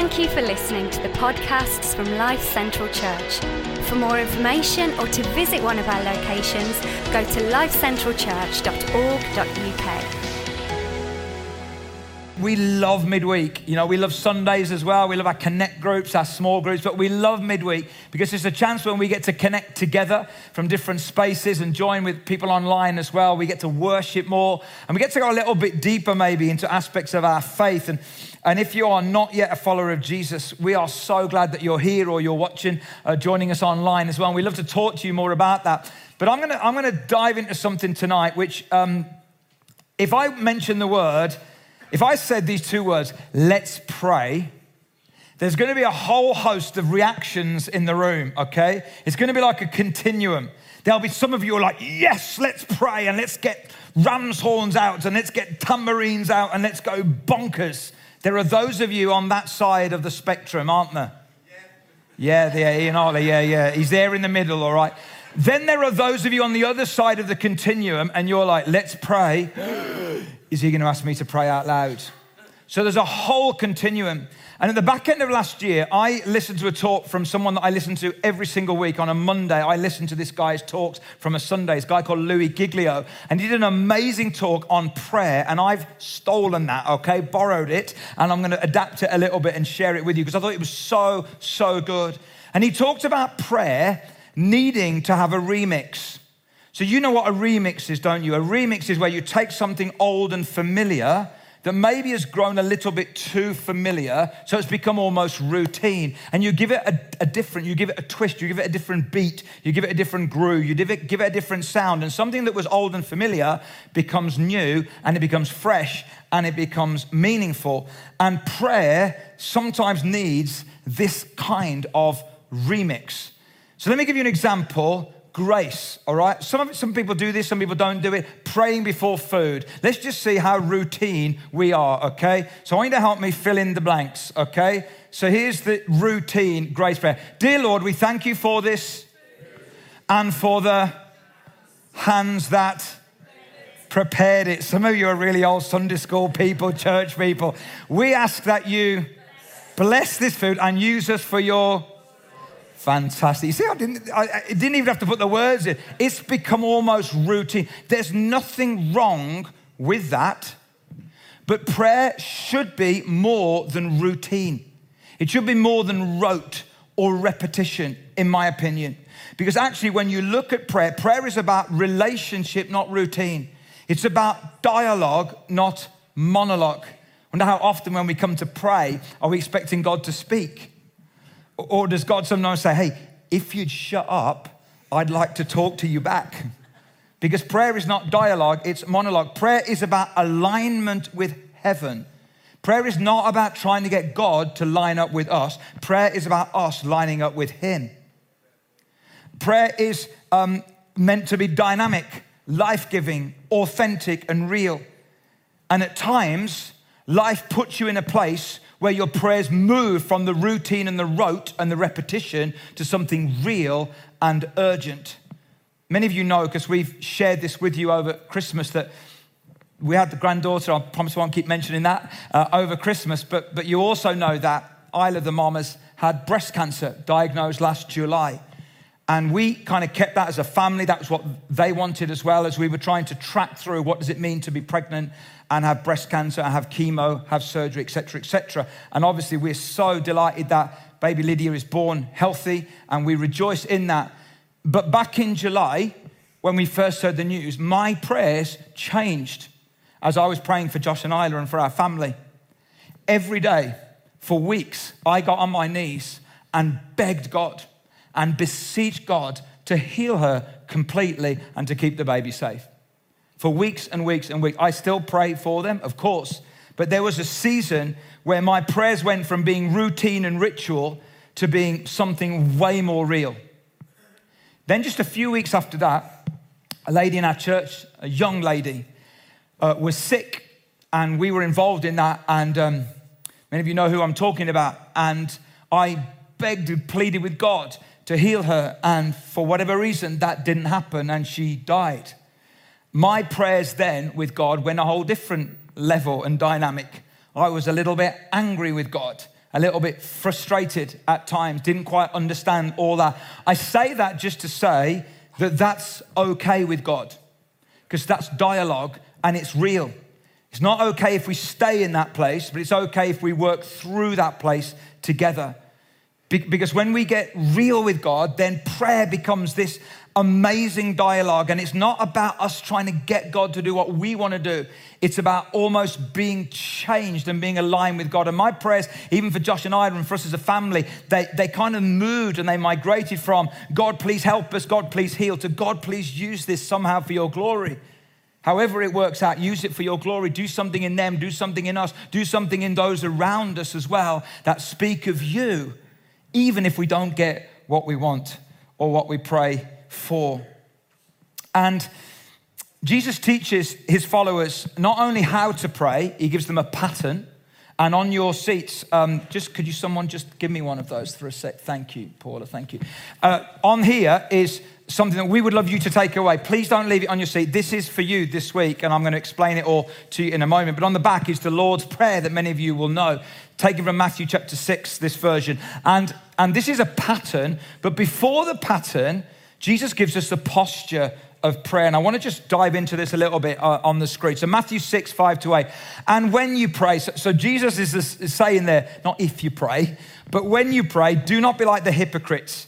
Thank you for listening to the podcasts from Life Central Church. For more information or to visit one of our locations, go to lifecentralchurch.org.uk. We love midweek. You know, we love Sundays as well. We love our connect groups, our small groups, but we love midweek because it's a chance when we get to connect together from different spaces and join with people online as well. We get to worship more and we get to go a little bit deeper maybe into aspects of our faith. And, and if you are not yet a follower of Jesus, we are so glad that you're here or you're watching, uh, joining us online as well. And we love to talk to you more about that. But I'm going to I'm to dive into something tonight, which um, if I mention the word, if I said these two words, let's pray, there's going to be a whole host of reactions in the room, okay? It's going to be like a continuum. There'll be some of you are like, yes, let's pray and let's get ram's horns out and let's get tambourines out and let's go bonkers. There are those of you on that side of the spectrum, aren't there? Yeah, yeah, Ian Harley, yeah, yeah. He's there in the middle, all right. Then there are those of you on the other side of the continuum, and you're like, let's pray. Is he going to ask me to pray out loud? So there's a whole continuum. And at the back end of last year, I listened to a talk from someone that I listen to every single week. On a Monday, I listened to this guy's talks from a Sunday, this guy called Louis Giglio. And he did an amazing talk on prayer. And I've stolen that, okay, borrowed it. And I'm going to adapt it a little bit and share it with you because I thought it was so, so good. And he talked about prayer needing to have a remix. So, you know what a remix is, don't you? A remix is where you take something old and familiar that maybe has grown a little bit too familiar, so it's become almost routine. And you give it a, a, different, you give it a twist, you give it a different beat, you give it a different groove, you give it, give it a different sound. And something that was old and familiar becomes new and it becomes fresh and it becomes meaningful. And prayer sometimes needs this kind of remix. So let me give you an example grace, all right? Some, of, some people do this, some people don't do it. Praying before food. Let's just see how routine we are, okay? So I want you to help me fill in the blanks, okay? So here's the routine grace prayer. Dear Lord, we thank you for this and for the hands that prepared it. Some of you are really old Sunday school people, church people. We ask that you bless this food and use us for your Fantastic. You see, I didn't, I, I didn't even have to put the words in. It's become almost routine. There's nothing wrong with that, but prayer should be more than routine. It should be more than rote or repetition, in my opinion. Because actually, when you look at prayer, prayer is about relationship, not routine. It's about dialogue, not monologue. I wonder how often when we come to pray are we expecting God to speak? Or does God sometimes say, hey, if you'd shut up, I'd like to talk to you back? Because prayer is not dialogue, it's monologue. Prayer is about alignment with heaven. Prayer is not about trying to get God to line up with us, prayer is about us lining up with Him. Prayer is um, meant to be dynamic, life giving, authentic, and real. And at times, life puts you in a place where your prayers move from the routine and the rote and the repetition to something real and urgent. Many of you know, because we've shared this with you over Christmas, that we had the granddaughter, I promise I won't keep mentioning that, uh, over Christmas, but, but you also know that Isla, the mom, has had breast cancer diagnosed last July. And we kind of kept that as a family. That was what they wanted as well as we were trying to track through what does it mean to be pregnant and have breast cancer and have chemo, have surgery, etc., etc. And obviously, we're so delighted that baby Lydia is born healthy and we rejoice in that. But back in July, when we first heard the news, my prayers changed as I was praying for Josh and Isla and for our family. Every day, for weeks, I got on my knees and begged God and beseeched God to heal her completely and to keep the baby safe. For weeks and weeks and weeks. I still pray for them, of course, but there was a season where my prayers went from being routine and ritual to being something way more real. Then, just a few weeks after that, a lady in our church, a young lady, uh, was sick, and we were involved in that. And um, many of you know who I'm talking about. And I begged and pleaded with God to heal her. And for whatever reason, that didn't happen and she died. My prayers then with God went a whole different level and dynamic. I was a little bit angry with God a little bit frustrated at times, didn't quite understand all that. I say that just to say that that's okay with God because that's dialogue and it's real. It's not okay if we stay in that place, but it's okay if we work through that place together. Because when we get real with God, then prayer becomes this amazing dialogue. And it's not about us trying to get God to do what we want to do. It's about almost being changed and being aligned with God. And my prayers, even for Josh and I and for us as a family, they, they kind of moved and they migrated from God, please help us, God, please heal, to God, please use this somehow for your glory. However, it works out, use it for your glory. Do something in them, do something in us, do something in those around us as well that speak of you even if we don't get what we want or what we pray for. And Jesus teaches his followers not only how to pray, he gives them a pattern. And on your seats, um, just could you someone just give me one of those for a sec? Thank you, Paula. Thank you. Uh, on here is something that we would love you to take away. Please don't leave it on your seat. This is for you this week, and I'm going to explain it all to you in a moment. But on the back is the Lord's Prayer that many of you will know. Taken from Matthew chapter 6, this version. And, and this is a pattern, but before the pattern, Jesus gives us the posture of prayer. And I want to just dive into this a little bit uh, on the screen. So, Matthew 6, 5 to 8. And when you pray, so, Jesus is, is saying there, not if you pray, but when you pray, do not be like the hypocrites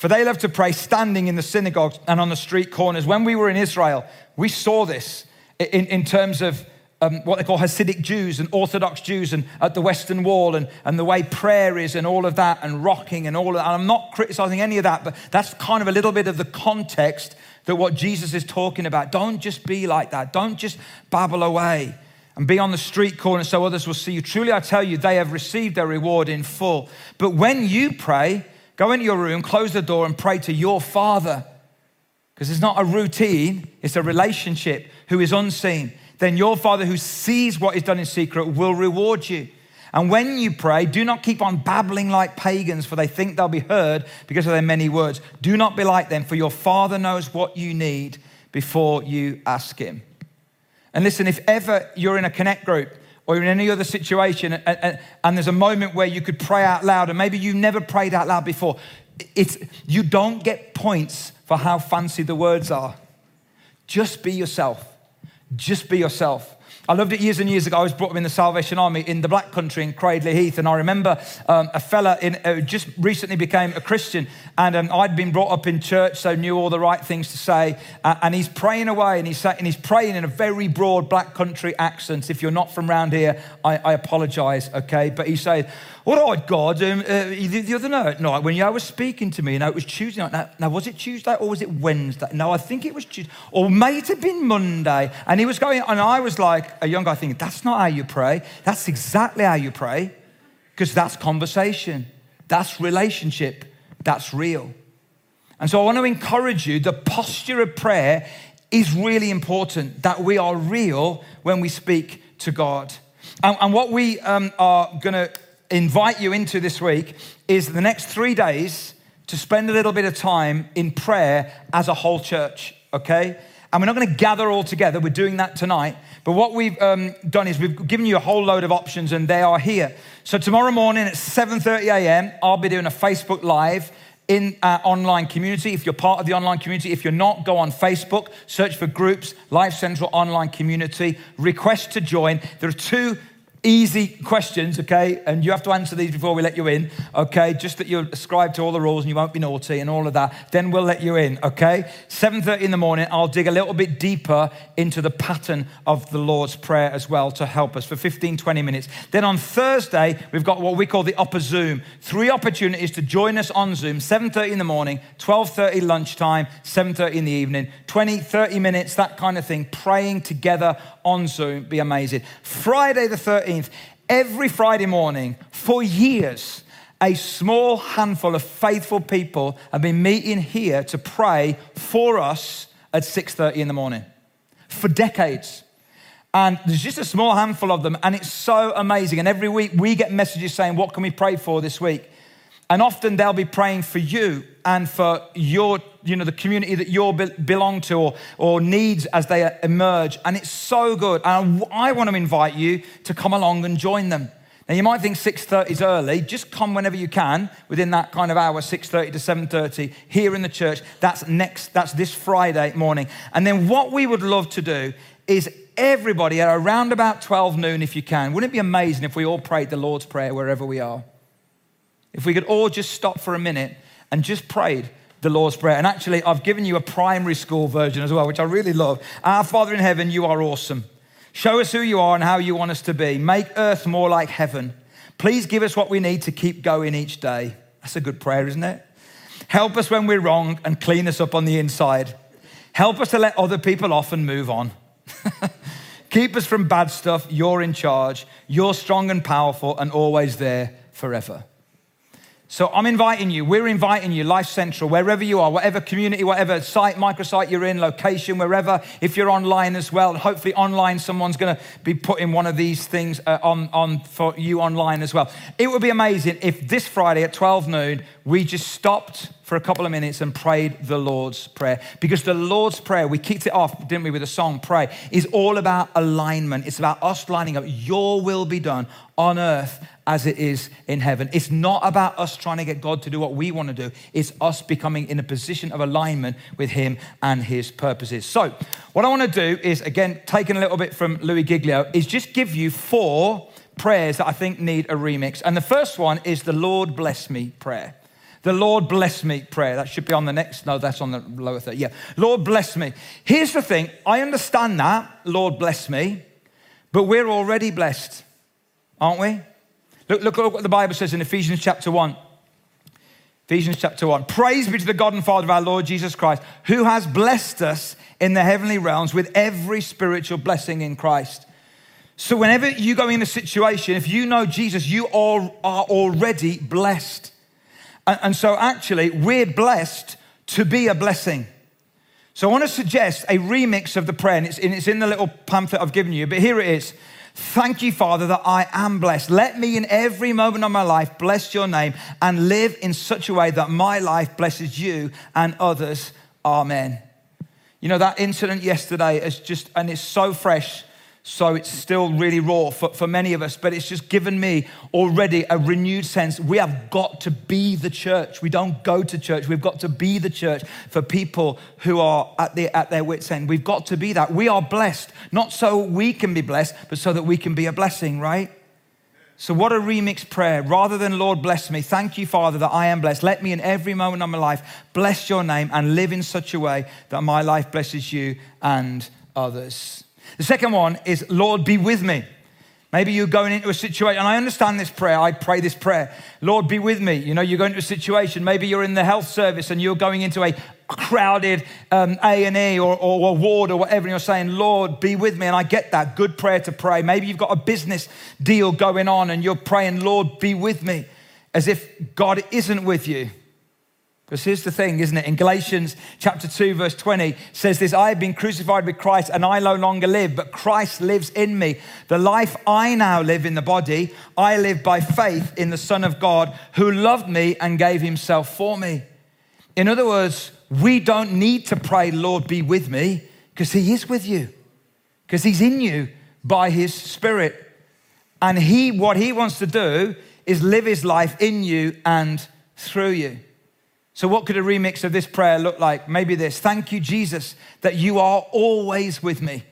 for they love to pray standing in the synagogues and on the street corners. When we were in Israel, we saw this in, in terms of um, what they call Hasidic Jews and Orthodox Jews and at the Western Wall and, and the way prayer is and all of that and rocking and all of that. And I'm not criticizing any of that, but that's kind of a little bit of the context that what Jesus is talking about. Don't just be like that. Don't just babble away and be on the street corner so others will see you. Truly, I tell you, they have received their reward in full. But when you pray, Go into your room, close the door, and pray to your Father. Because it's not a routine, it's a relationship who is unseen. Then your Father who sees what is done in secret will reward you. And when you pray, do not keep on babbling like pagans, for they think they'll be heard because of their many words. Do not be like them, for your Father knows what you need before you ask Him. And listen, if ever you're in a connect group or in any other situation, and, and, and, there's a moment where you could pray out loud, and maybe you never prayed out loud before, it's, you don't get points for how fancy the words are. Just be yourself. Just be yourself. I loved it years and years ago. I was brought up in the Salvation Army in the Black Country in Cradley Heath, and I remember um, a fella in, uh, just recently became a Christian, and um, I'd been brought up in church, so knew all the right things to say. Uh, and he's praying away, and he's, and he's praying in a very broad Black Country accent. If you're not from around here, I, I apologize, okay? But he said, all right, God, um, uh, the, other night, when you was speaking to me, now it was Tuesday night. Now, now, was it Tuesday or was it Wednesday? No, I think it was Tuesday. Or may it have been Monday. And he was going, and I was like, a young guy thinking, that's not how you pray. That's exactly how you pray. Because that's conversation, that's relationship, that's real. And so I want to encourage you the posture of prayer is really important, that we are real when we speak to God. And, and what we um, are going to invite you into this week is the next three days to spend a little bit of time in prayer as a whole church, okay? And we're not going to gather all together. We're doing that tonight. But what we've um, done is we've given you a whole load of options, and they are here. So tomorrow morning at 7:30 a.m., I'll be doing a Facebook Live in our online community. If you're part of the online community, if you're not, go on Facebook, search for groups, Life Central Online Community, request to join. There are two easy questions, okay? And you have to answer these before we let you in, okay? Just that you ascribe to all the rules and you won't be naughty and all of that. Then we'll let you in, okay? 7:30 in the morning, I'll dig a little bit deeper into the pattern of the Lord's Prayer as well to help us for 15, 20 minutes. Then on Thursday, we've got what we call the upper Zoom. Three opportunities to join us on Zoom, 7:30 in the morning, 12:30 lunchtime, 7:30 in the evening, 20, 30 minutes, that kind of thing, praying together on Zoom. Be amazing. Friday the 13th, every Friday morning for years, a small handful of faithful people have been meeting here to pray for us at 6:30 in the morning for decades. And there's just a small handful of them, and it's so amazing. And every week we get messages saying, What can we pray for this week? And often they'll be praying for you and for your, you know, the community that you belong to or, or needs as they emerge. And it's so good. And I want to invite you to come along and join them. Now you might think 6:30 is early. Just come whenever you can within that kind of hour, 6:30 to 7:30 here in the church. That's next. That's this Friday morning. And then what we would love to do is everybody at around about 12 noon, if you can. Wouldn't it be amazing if we all prayed the Lord's prayer wherever we are? If we could all just stop for a minute and just prayed the Lord's Prayer. And actually, I've given you a primary school version as well, which I really love. Our Father in heaven, you are awesome. Show us who you are and how you want us to be. Make earth more like heaven. Please give us what we need to keep going each day. That's a good prayer, isn't it? Help us when we're wrong and clean us up on the inside. Help us to let other people off and move on. keep us from bad stuff. You're in charge. You're strong and powerful and always there forever. So I'm inviting you, we're inviting you, Life Central, wherever you are, whatever community, whatever site, microsite you're in, location, wherever, if you're online as well, hopefully online someone's going to be putting one of these things uh, on, on for you online as well. It would be amazing if this Friday at 12 noon, we just stopped for a couple of minutes and prayed the Lord's Prayer. Because the Lord's Prayer, we kicked it off, didn't we, with a song, Pray, is all about alignment. It's about us lining up. Your will be done on earth as it is in heaven. It's not about us trying to get God to do what we want to do, it's us becoming in a position of alignment with Him and His purposes. So, what I want to do is, again, taking a little bit from Louis Giglio, is just give you four prayers that I think need a remix. And the first one is the Lord bless me prayer. The Lord bless me prayer. That should be on the next. No, that's on the lower third. Yeah. Lord bless me. Here's the thing I understand that, Lord bless me, but we're already blessed, aren't we? Look, look, look what the Bible says in Ephesians chapter 1. Ephesians chapter 1. Praise be to the God and Father of our Lord Jesus Christ, who has blessed us in the heavenly realms with every spiritual blessing in Christ. So, whenever you go in a situation, if you know Jesus, you all are already blessed. And, so, actually, we're blessed to be a blessing. So, I want to suggest a remix of the prayer, and it's in, it's in the little pamphlet I've given you, but here it is. Thank you, Father, that I am blessed. Let me in every moment of my life bless your name and live in such a way that my life blesses you and others. Amen. You know, that incident yesterday is just, and it's so fresh so it's still really raw for, for many of us, but it's just given me already a renewed sense. We have got to be the church. We don't go to church. We've got to be the church for people who are at, the, at their wits' end. We've got to be that. We are blessed, not so we can be blessed, but so that we can be a blessing, right? So, what a remix prayer. Rather than, Lord, bless me, thank you, Father, that I am blessed. Let me in every moment of my life bless your name and live in such a way that my life blesses you and others. The second one is, Lord, be with me. Maybe you're going into a situation, and I understand this prayer. I pray this prayer. Lord, be with me. You know, you're going to a situation. Maybe you're in the health service and you're going into a crowded um, A&E or, or a ward or whatever, and you're saying, Lord, be with me. And I get that. Good prayer to pray. Maybe you've got a business deal going on and you're praying, Lord, be with me, as if God isn't with you. Because here's the thing, isn't it? In Galatians chapter 2, verse 20 says this I have been crucified with Christ, and I no longer live, but Christ lives in me. The life I now live in the body, I live by faith in the Son of God who loved me and gave himself for me. In other words, we don't need to pray, Lord, be with me, because he is with you, because he's in you by his Spirit. And he, what he wants to do is live his life in you and through you. So, what could a remix of this prayer look like? Maybe this Thank you, Jesus, that you are always with me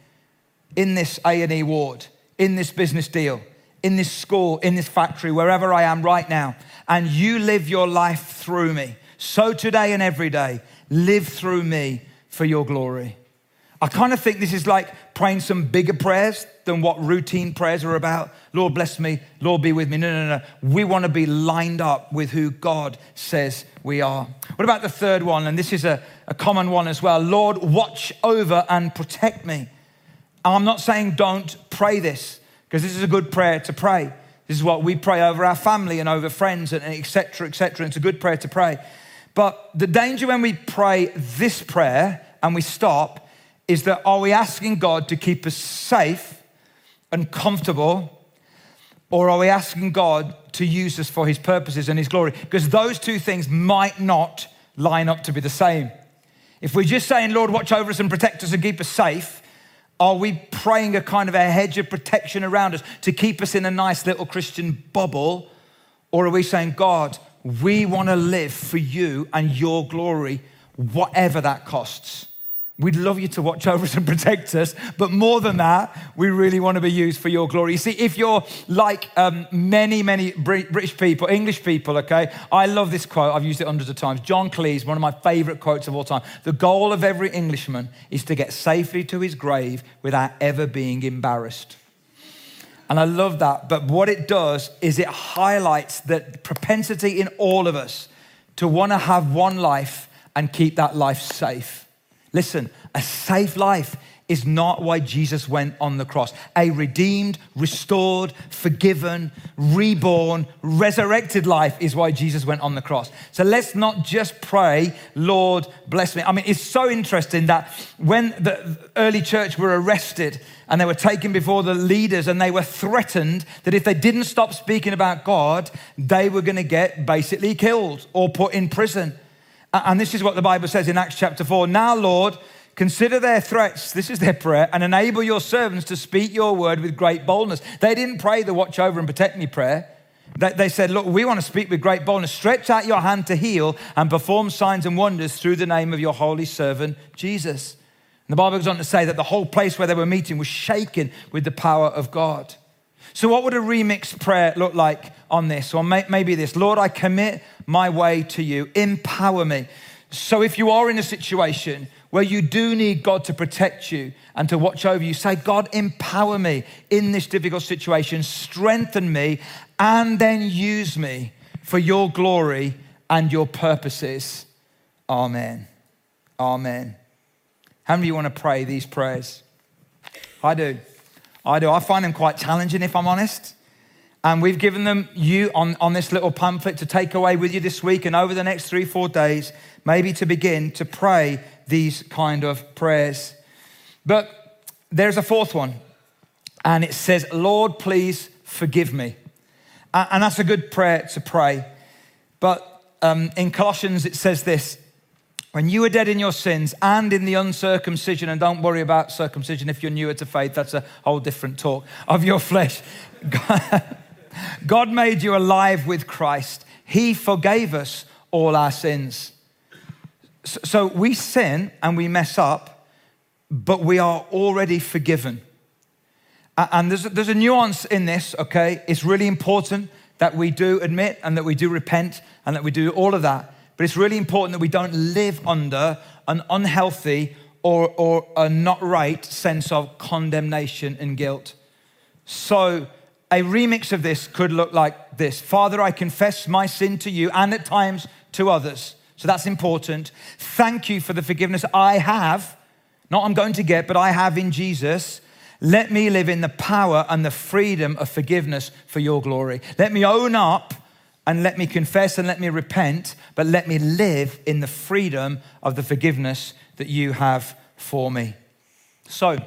in this A&E ward, in this business deal, in this school, in this factory, wherever I am right now. And you live your life through me. So, today and every day, live through me for your glory. I kind of think this is like praying some bigger prayers than what routine prayers are about. Lord, bless me. Lord, be with me. No, no, no. We want to be lined up with who God says we are. What about the third one? And this is a, a common one as well. Lord, watch over and protect me. I'm not saying don't pray this, because this is a good prayer to pray. This is what we pray over our family and over friends and etc. etc. It's a good prayer to pray. But the danger when we pray this prayer and we stop is that are we asking God to keep us safe and comfortable, or are we asking God to use us for his purposes and his glory? Because those two things might not line up to be the same. If we're just saying, Lord, watch over us and protect us and keep us safe, Are we praying a kind of a hedge of protection around us to keep us in a nice little Christian bubble? Or are we saying, God, we want to live for you and your glory, whatever that costs? We'd love you to watch over us and protect us, but more than that, we really want to be used for your glory. You see, if you're like um, many, many British people, English people, okay, I love this quote. I've used it hundreds of times. John Cleese, one of my favorite quotes of all time. The goal of every Englishman is to get safely to his grave without ever being embarrassed. And I love that. But what it does is it highlights the propensity in all of us to want to have one life and keep that life safe. Listen, a safe life is not why Jesus went on the cross. A redeemed, restored, forgiven, reborn, resurrected life is why Jesus went on the cross. So let's not just pray, Lord, bless me. I mean, it's so interesting that when the early church were arrested and they were taken before the leaders and they were threatened that if they didn't stop speaking about God, they were going to get basically killed or put in prison. And this is what the Bible says in Acts chapter 4. Now, Lord, consider their threats. This is their prayer, and enable your servants to speak your word with great boldness. They didn't pray the watch over and protect me prayer. They said, Look, we want to speak with great boldness. Stretch out your hand to heal and perform signs and wonders through the name of your holy servant, Jesus. And the Bible goes on to say that the whole place where they were meeting was shaken with the power of God. So, what would a remix prayer look like on this? Or maybe this Lord, I commit my way to you, empower me. So, if you are in a situation where you do need God to protect you and to watch over you, say, God, empower me in this difficult situation, strengthen me, and then use me for your glory and your purposes. Amen. Amen. How many of you want to pray these prayers? I do. I do. I find them quite challenging, if I'm honest. And we've given them you on, on this little pamphlet to take away with you this week and over the next three, four days, maybe to begin to pray these kind of prayers. But there's a fourth one, and it says, Lord, please forgive me. And that's a good prayer to pray. But um, in Colossians, it says this when you were dead in your sins and in the uncircumcision, and don't worry about circumcision if you're newer to faith, that's a whole different talk, of your flesh, made you alive with Christ. He forgave us all our sins. So we sin and we mess up, but we are already forgiven. And there's a, there's a nuance in this, okay? It's really important that we do admit and that we do repent and that we do all of that. But it's really important that we don't live under an unhealthy or, or a not right sense of condemnation and guilt. So, a remix of this could look like this Father, I confess my sin to you and at times to others. So that's important. Thank you for the forgiveness I have, not I'm going to get, but I have in Jesus. Let me live in the power and the freedom of forgiveness for your glory. Let me own up and let me confess and let me repent, but let me live in the freedom of the forgiveness that you have for me. So,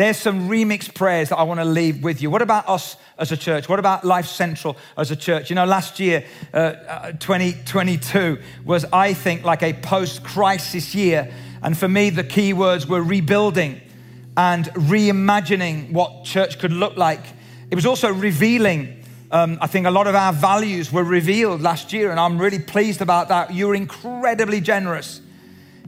there's some remix prayers that I want to leave with you. What about us as a church? What about Life Central as a church? You know, last year, uh, 2022, uh, was, I think, like a post crisis year. And for me, the key words were rebuilding and reimagining what church could look like. It was also revealing um, I think a lot of our values were revealed last year, and I'm really pleased about that. You're incredibly generous.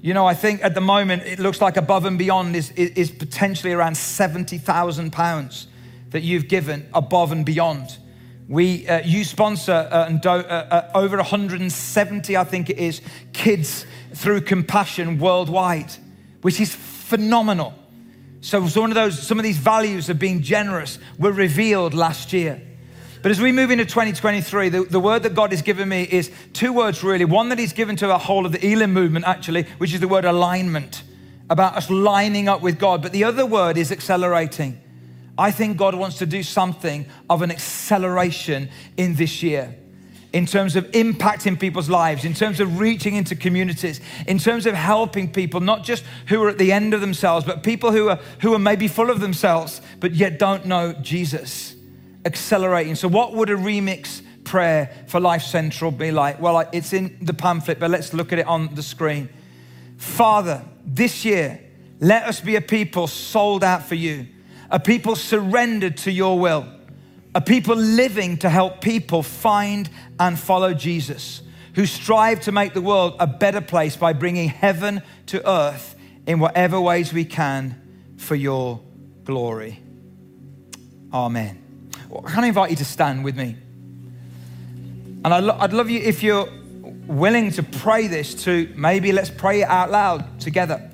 You know, I think at the moment it looks like above and beyond is, is potentially around £70,000 that you've given above and beyond. We, uh, you sponsor uh, and do, uh, uh over 170, I think it is, kids through compassion worldwide, which is phenomenal. So, one of those, some of these values of being generous were revealed last year. But as we move into 2023, the, the word that God has given me is two words really. One that He's given to a whole of the Elim movement, actually, which is the word alignment, about us lining up with God. But the other word is accelerating. I think God wants to do something of an acceleration in this year in terms of impacting people's lives, in terms of reaching into communities, in terms of helping people, not just who are at the end of themselves, but people who are, who are maybe full of themselves, but yet don't know Jesus accelerating. So, what would a remix prayer for Life Central be like? Well, it's in the pamphlet, but let's look at it on the screen. Father, this year, Let us be a people sold out for you, a people surrendered to your will, a people living to help people find and follow Jesus, who strive to make the world a better place by bringing heaven to earth in whatever ways we can for your glory. Amen. Can I invite you to stand with me? And I'd, lo- I'd love you if you're willing to pray this to maybe let's pray it out loud together.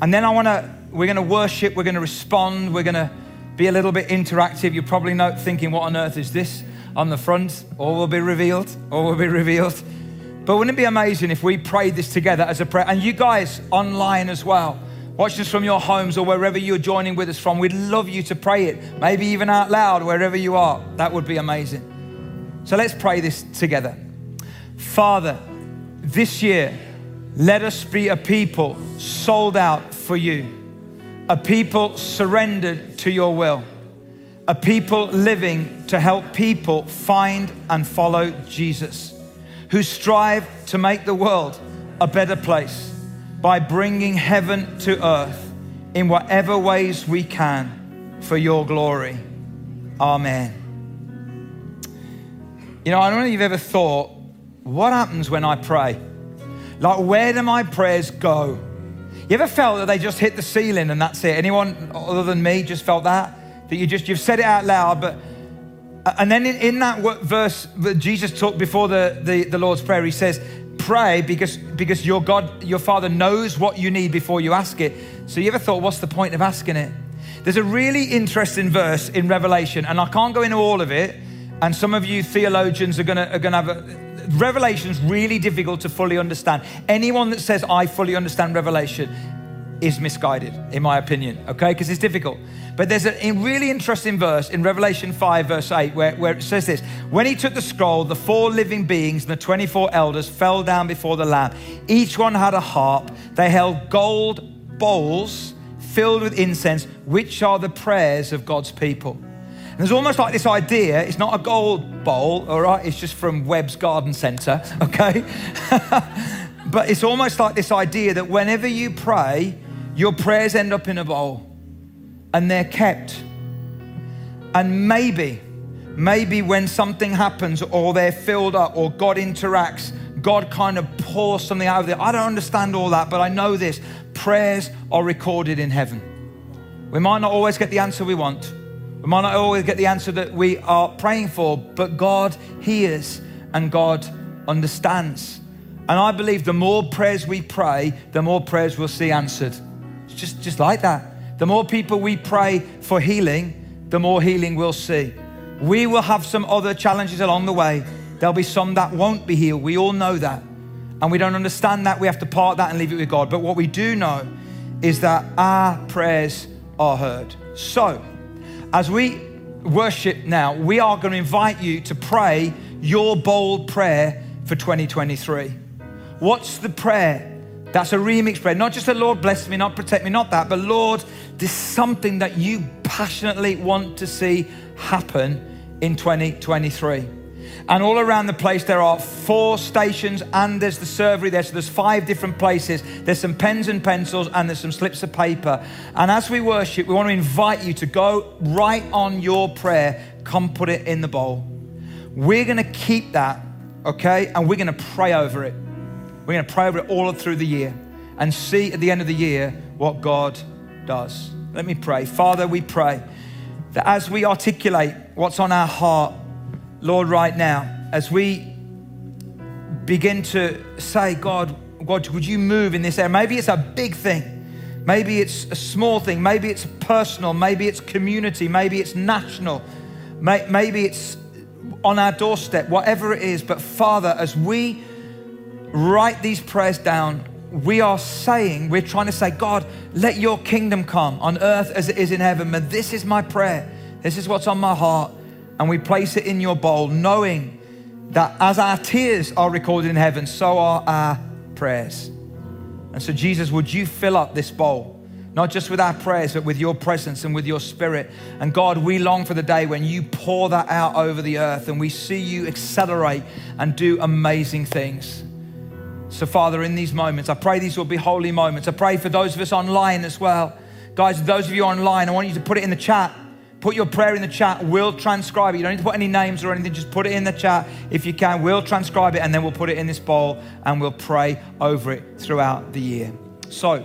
And then I want to, we're going to worship, we're going to respond, we're going to be a little bit interactive. You're probably not thinking, what on earth is this on the front? All will be revealed, all will be revealed. But wouldn't it be amazing if we prayed this together as a prayer? And you guys online as well, watch this from your homes or wherever you're joining with us from. We'd love you to pray it, maybe even out loud, wherever you are. That would be amazing. So let's pray this together. Father, this year, let us be a people sold out for you, a people surrendered to your will, a people living to help people find and follow Jesus, who strive to make the world a better place by bringing heaven to earth in whatever ways we can for your glory. Amen. You know, I don't know if you've ever thought, what happens when I pray? Like, where do my prayers go? You ever felt that they just hit the ceiling and that's it? Anyone other than me just felt that? That you just, you've said it out loud, but, and then in, in that verse that Jesus took before the, the, the Lord's Prayer, he says, pray because, because your God, your Father knows what you need before you ask it. So you ever thought, what's the point of asking it? There's a really interesting verse in Revelation, and I can't go into all of it. And some of you theologians are gonna, are gonna have a, Revelation's really difficult to fully understand. Anyone that says, I fully understand Revelation, is misguided, in my opinion, okay? Because it's difficult. But there's a really interesting verse in Revelation 5, verse 8, where, where it says this When he took the scroll, the four living beings and the 24 elders fell down before the Lamb. Each one had a harp. They held gold bowls filled with incense, which are the prayers of God's people. And there's almost like this idea it's not a gold bowl, all right? It's just from Webb's Garden Centre, okay? but it's almost like this idea that whenever you pray, your prayers end up in a bowl and they're kept. And maybe, maybe when something happens or they're filled up or God interacts, God kind of pours something out of there. I don't understand all that, but I know this prayers are recorded in heaven. We might not always get the answer we want. We might not always get the answer that we are praying for, but God hears and God understands. And I believe the more prayers we pray, the more prayers we'll see answered. Just, just like that. The more people we pray for healing, the more healing we'll see. We will have some other challenges along the way. There'll be some that won't be healed. We all know that. And we don't understand that. We have to part that and leave it with God. But what we do know is that our prayers are heard. So, as we worship now, we are going to invite you to pray your bold prayer for 2023. What's the prayer? That's a remix prayer. Not just the Lord bless me, not protect me, not that, but Lord, there's something that you passionately want to see happen in 2023. And all around the place, there are four stations, and there's the servery there. So there's five different places. There's some pens and pencils, and there's some slips of paper. And as we worship, we want to invite you to go write on your prayer, come put it in the bowl. We're going to keep that, okay? And we're going to pray over it. We're going to pray over it all through the year and see at the end of the year what God does. Let me pray. Father, we pray that as we articulate what's on our heart, Lord, right now, as we begin to say, God, God, would you move in this area? Maybe it's a big thing. Maybe it's a small thing. Maybe it's personal. Maybe it's community. Maybe it's national. Maybe it's on our doorstep, whatever it is. But Father, as we write these prayers down, we are saying, we're trying to say, God, let your kingdom come on earth as it is in heaven. But this is my prayer. This is what's on my heart and we place it in your bowl, knowing that as our tears are recorded in heaven, so are our prayers. And so, Jesus, would you fill up this bowl, not just with our prayers, but with your presence and with your spirit? And God, we long for the day when you pour that out over the earth and we see you accelerate and do amazing things. So, Father, in these moments, I pray these will be holy moments. I pray for those of us online as well. Guys, those of you online, I want you to put it in the chat. Put your prayer in the chat. We'll transcribe it. You don't need to put any names or anything. Just put it in the chat if you can. We'll transcribe it and then we'll put it in this bowl and we'll pray over it throughout the year. So,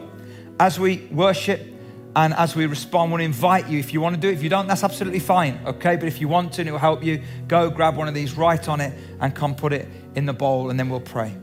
as we worship and as we respond, we want to invite you. If you want to do it, if you don't, that's absolutely fine, okay? But if you want to and it will help you, go grab one of these, write on it, and come put it in the bowl, and then we'll pray.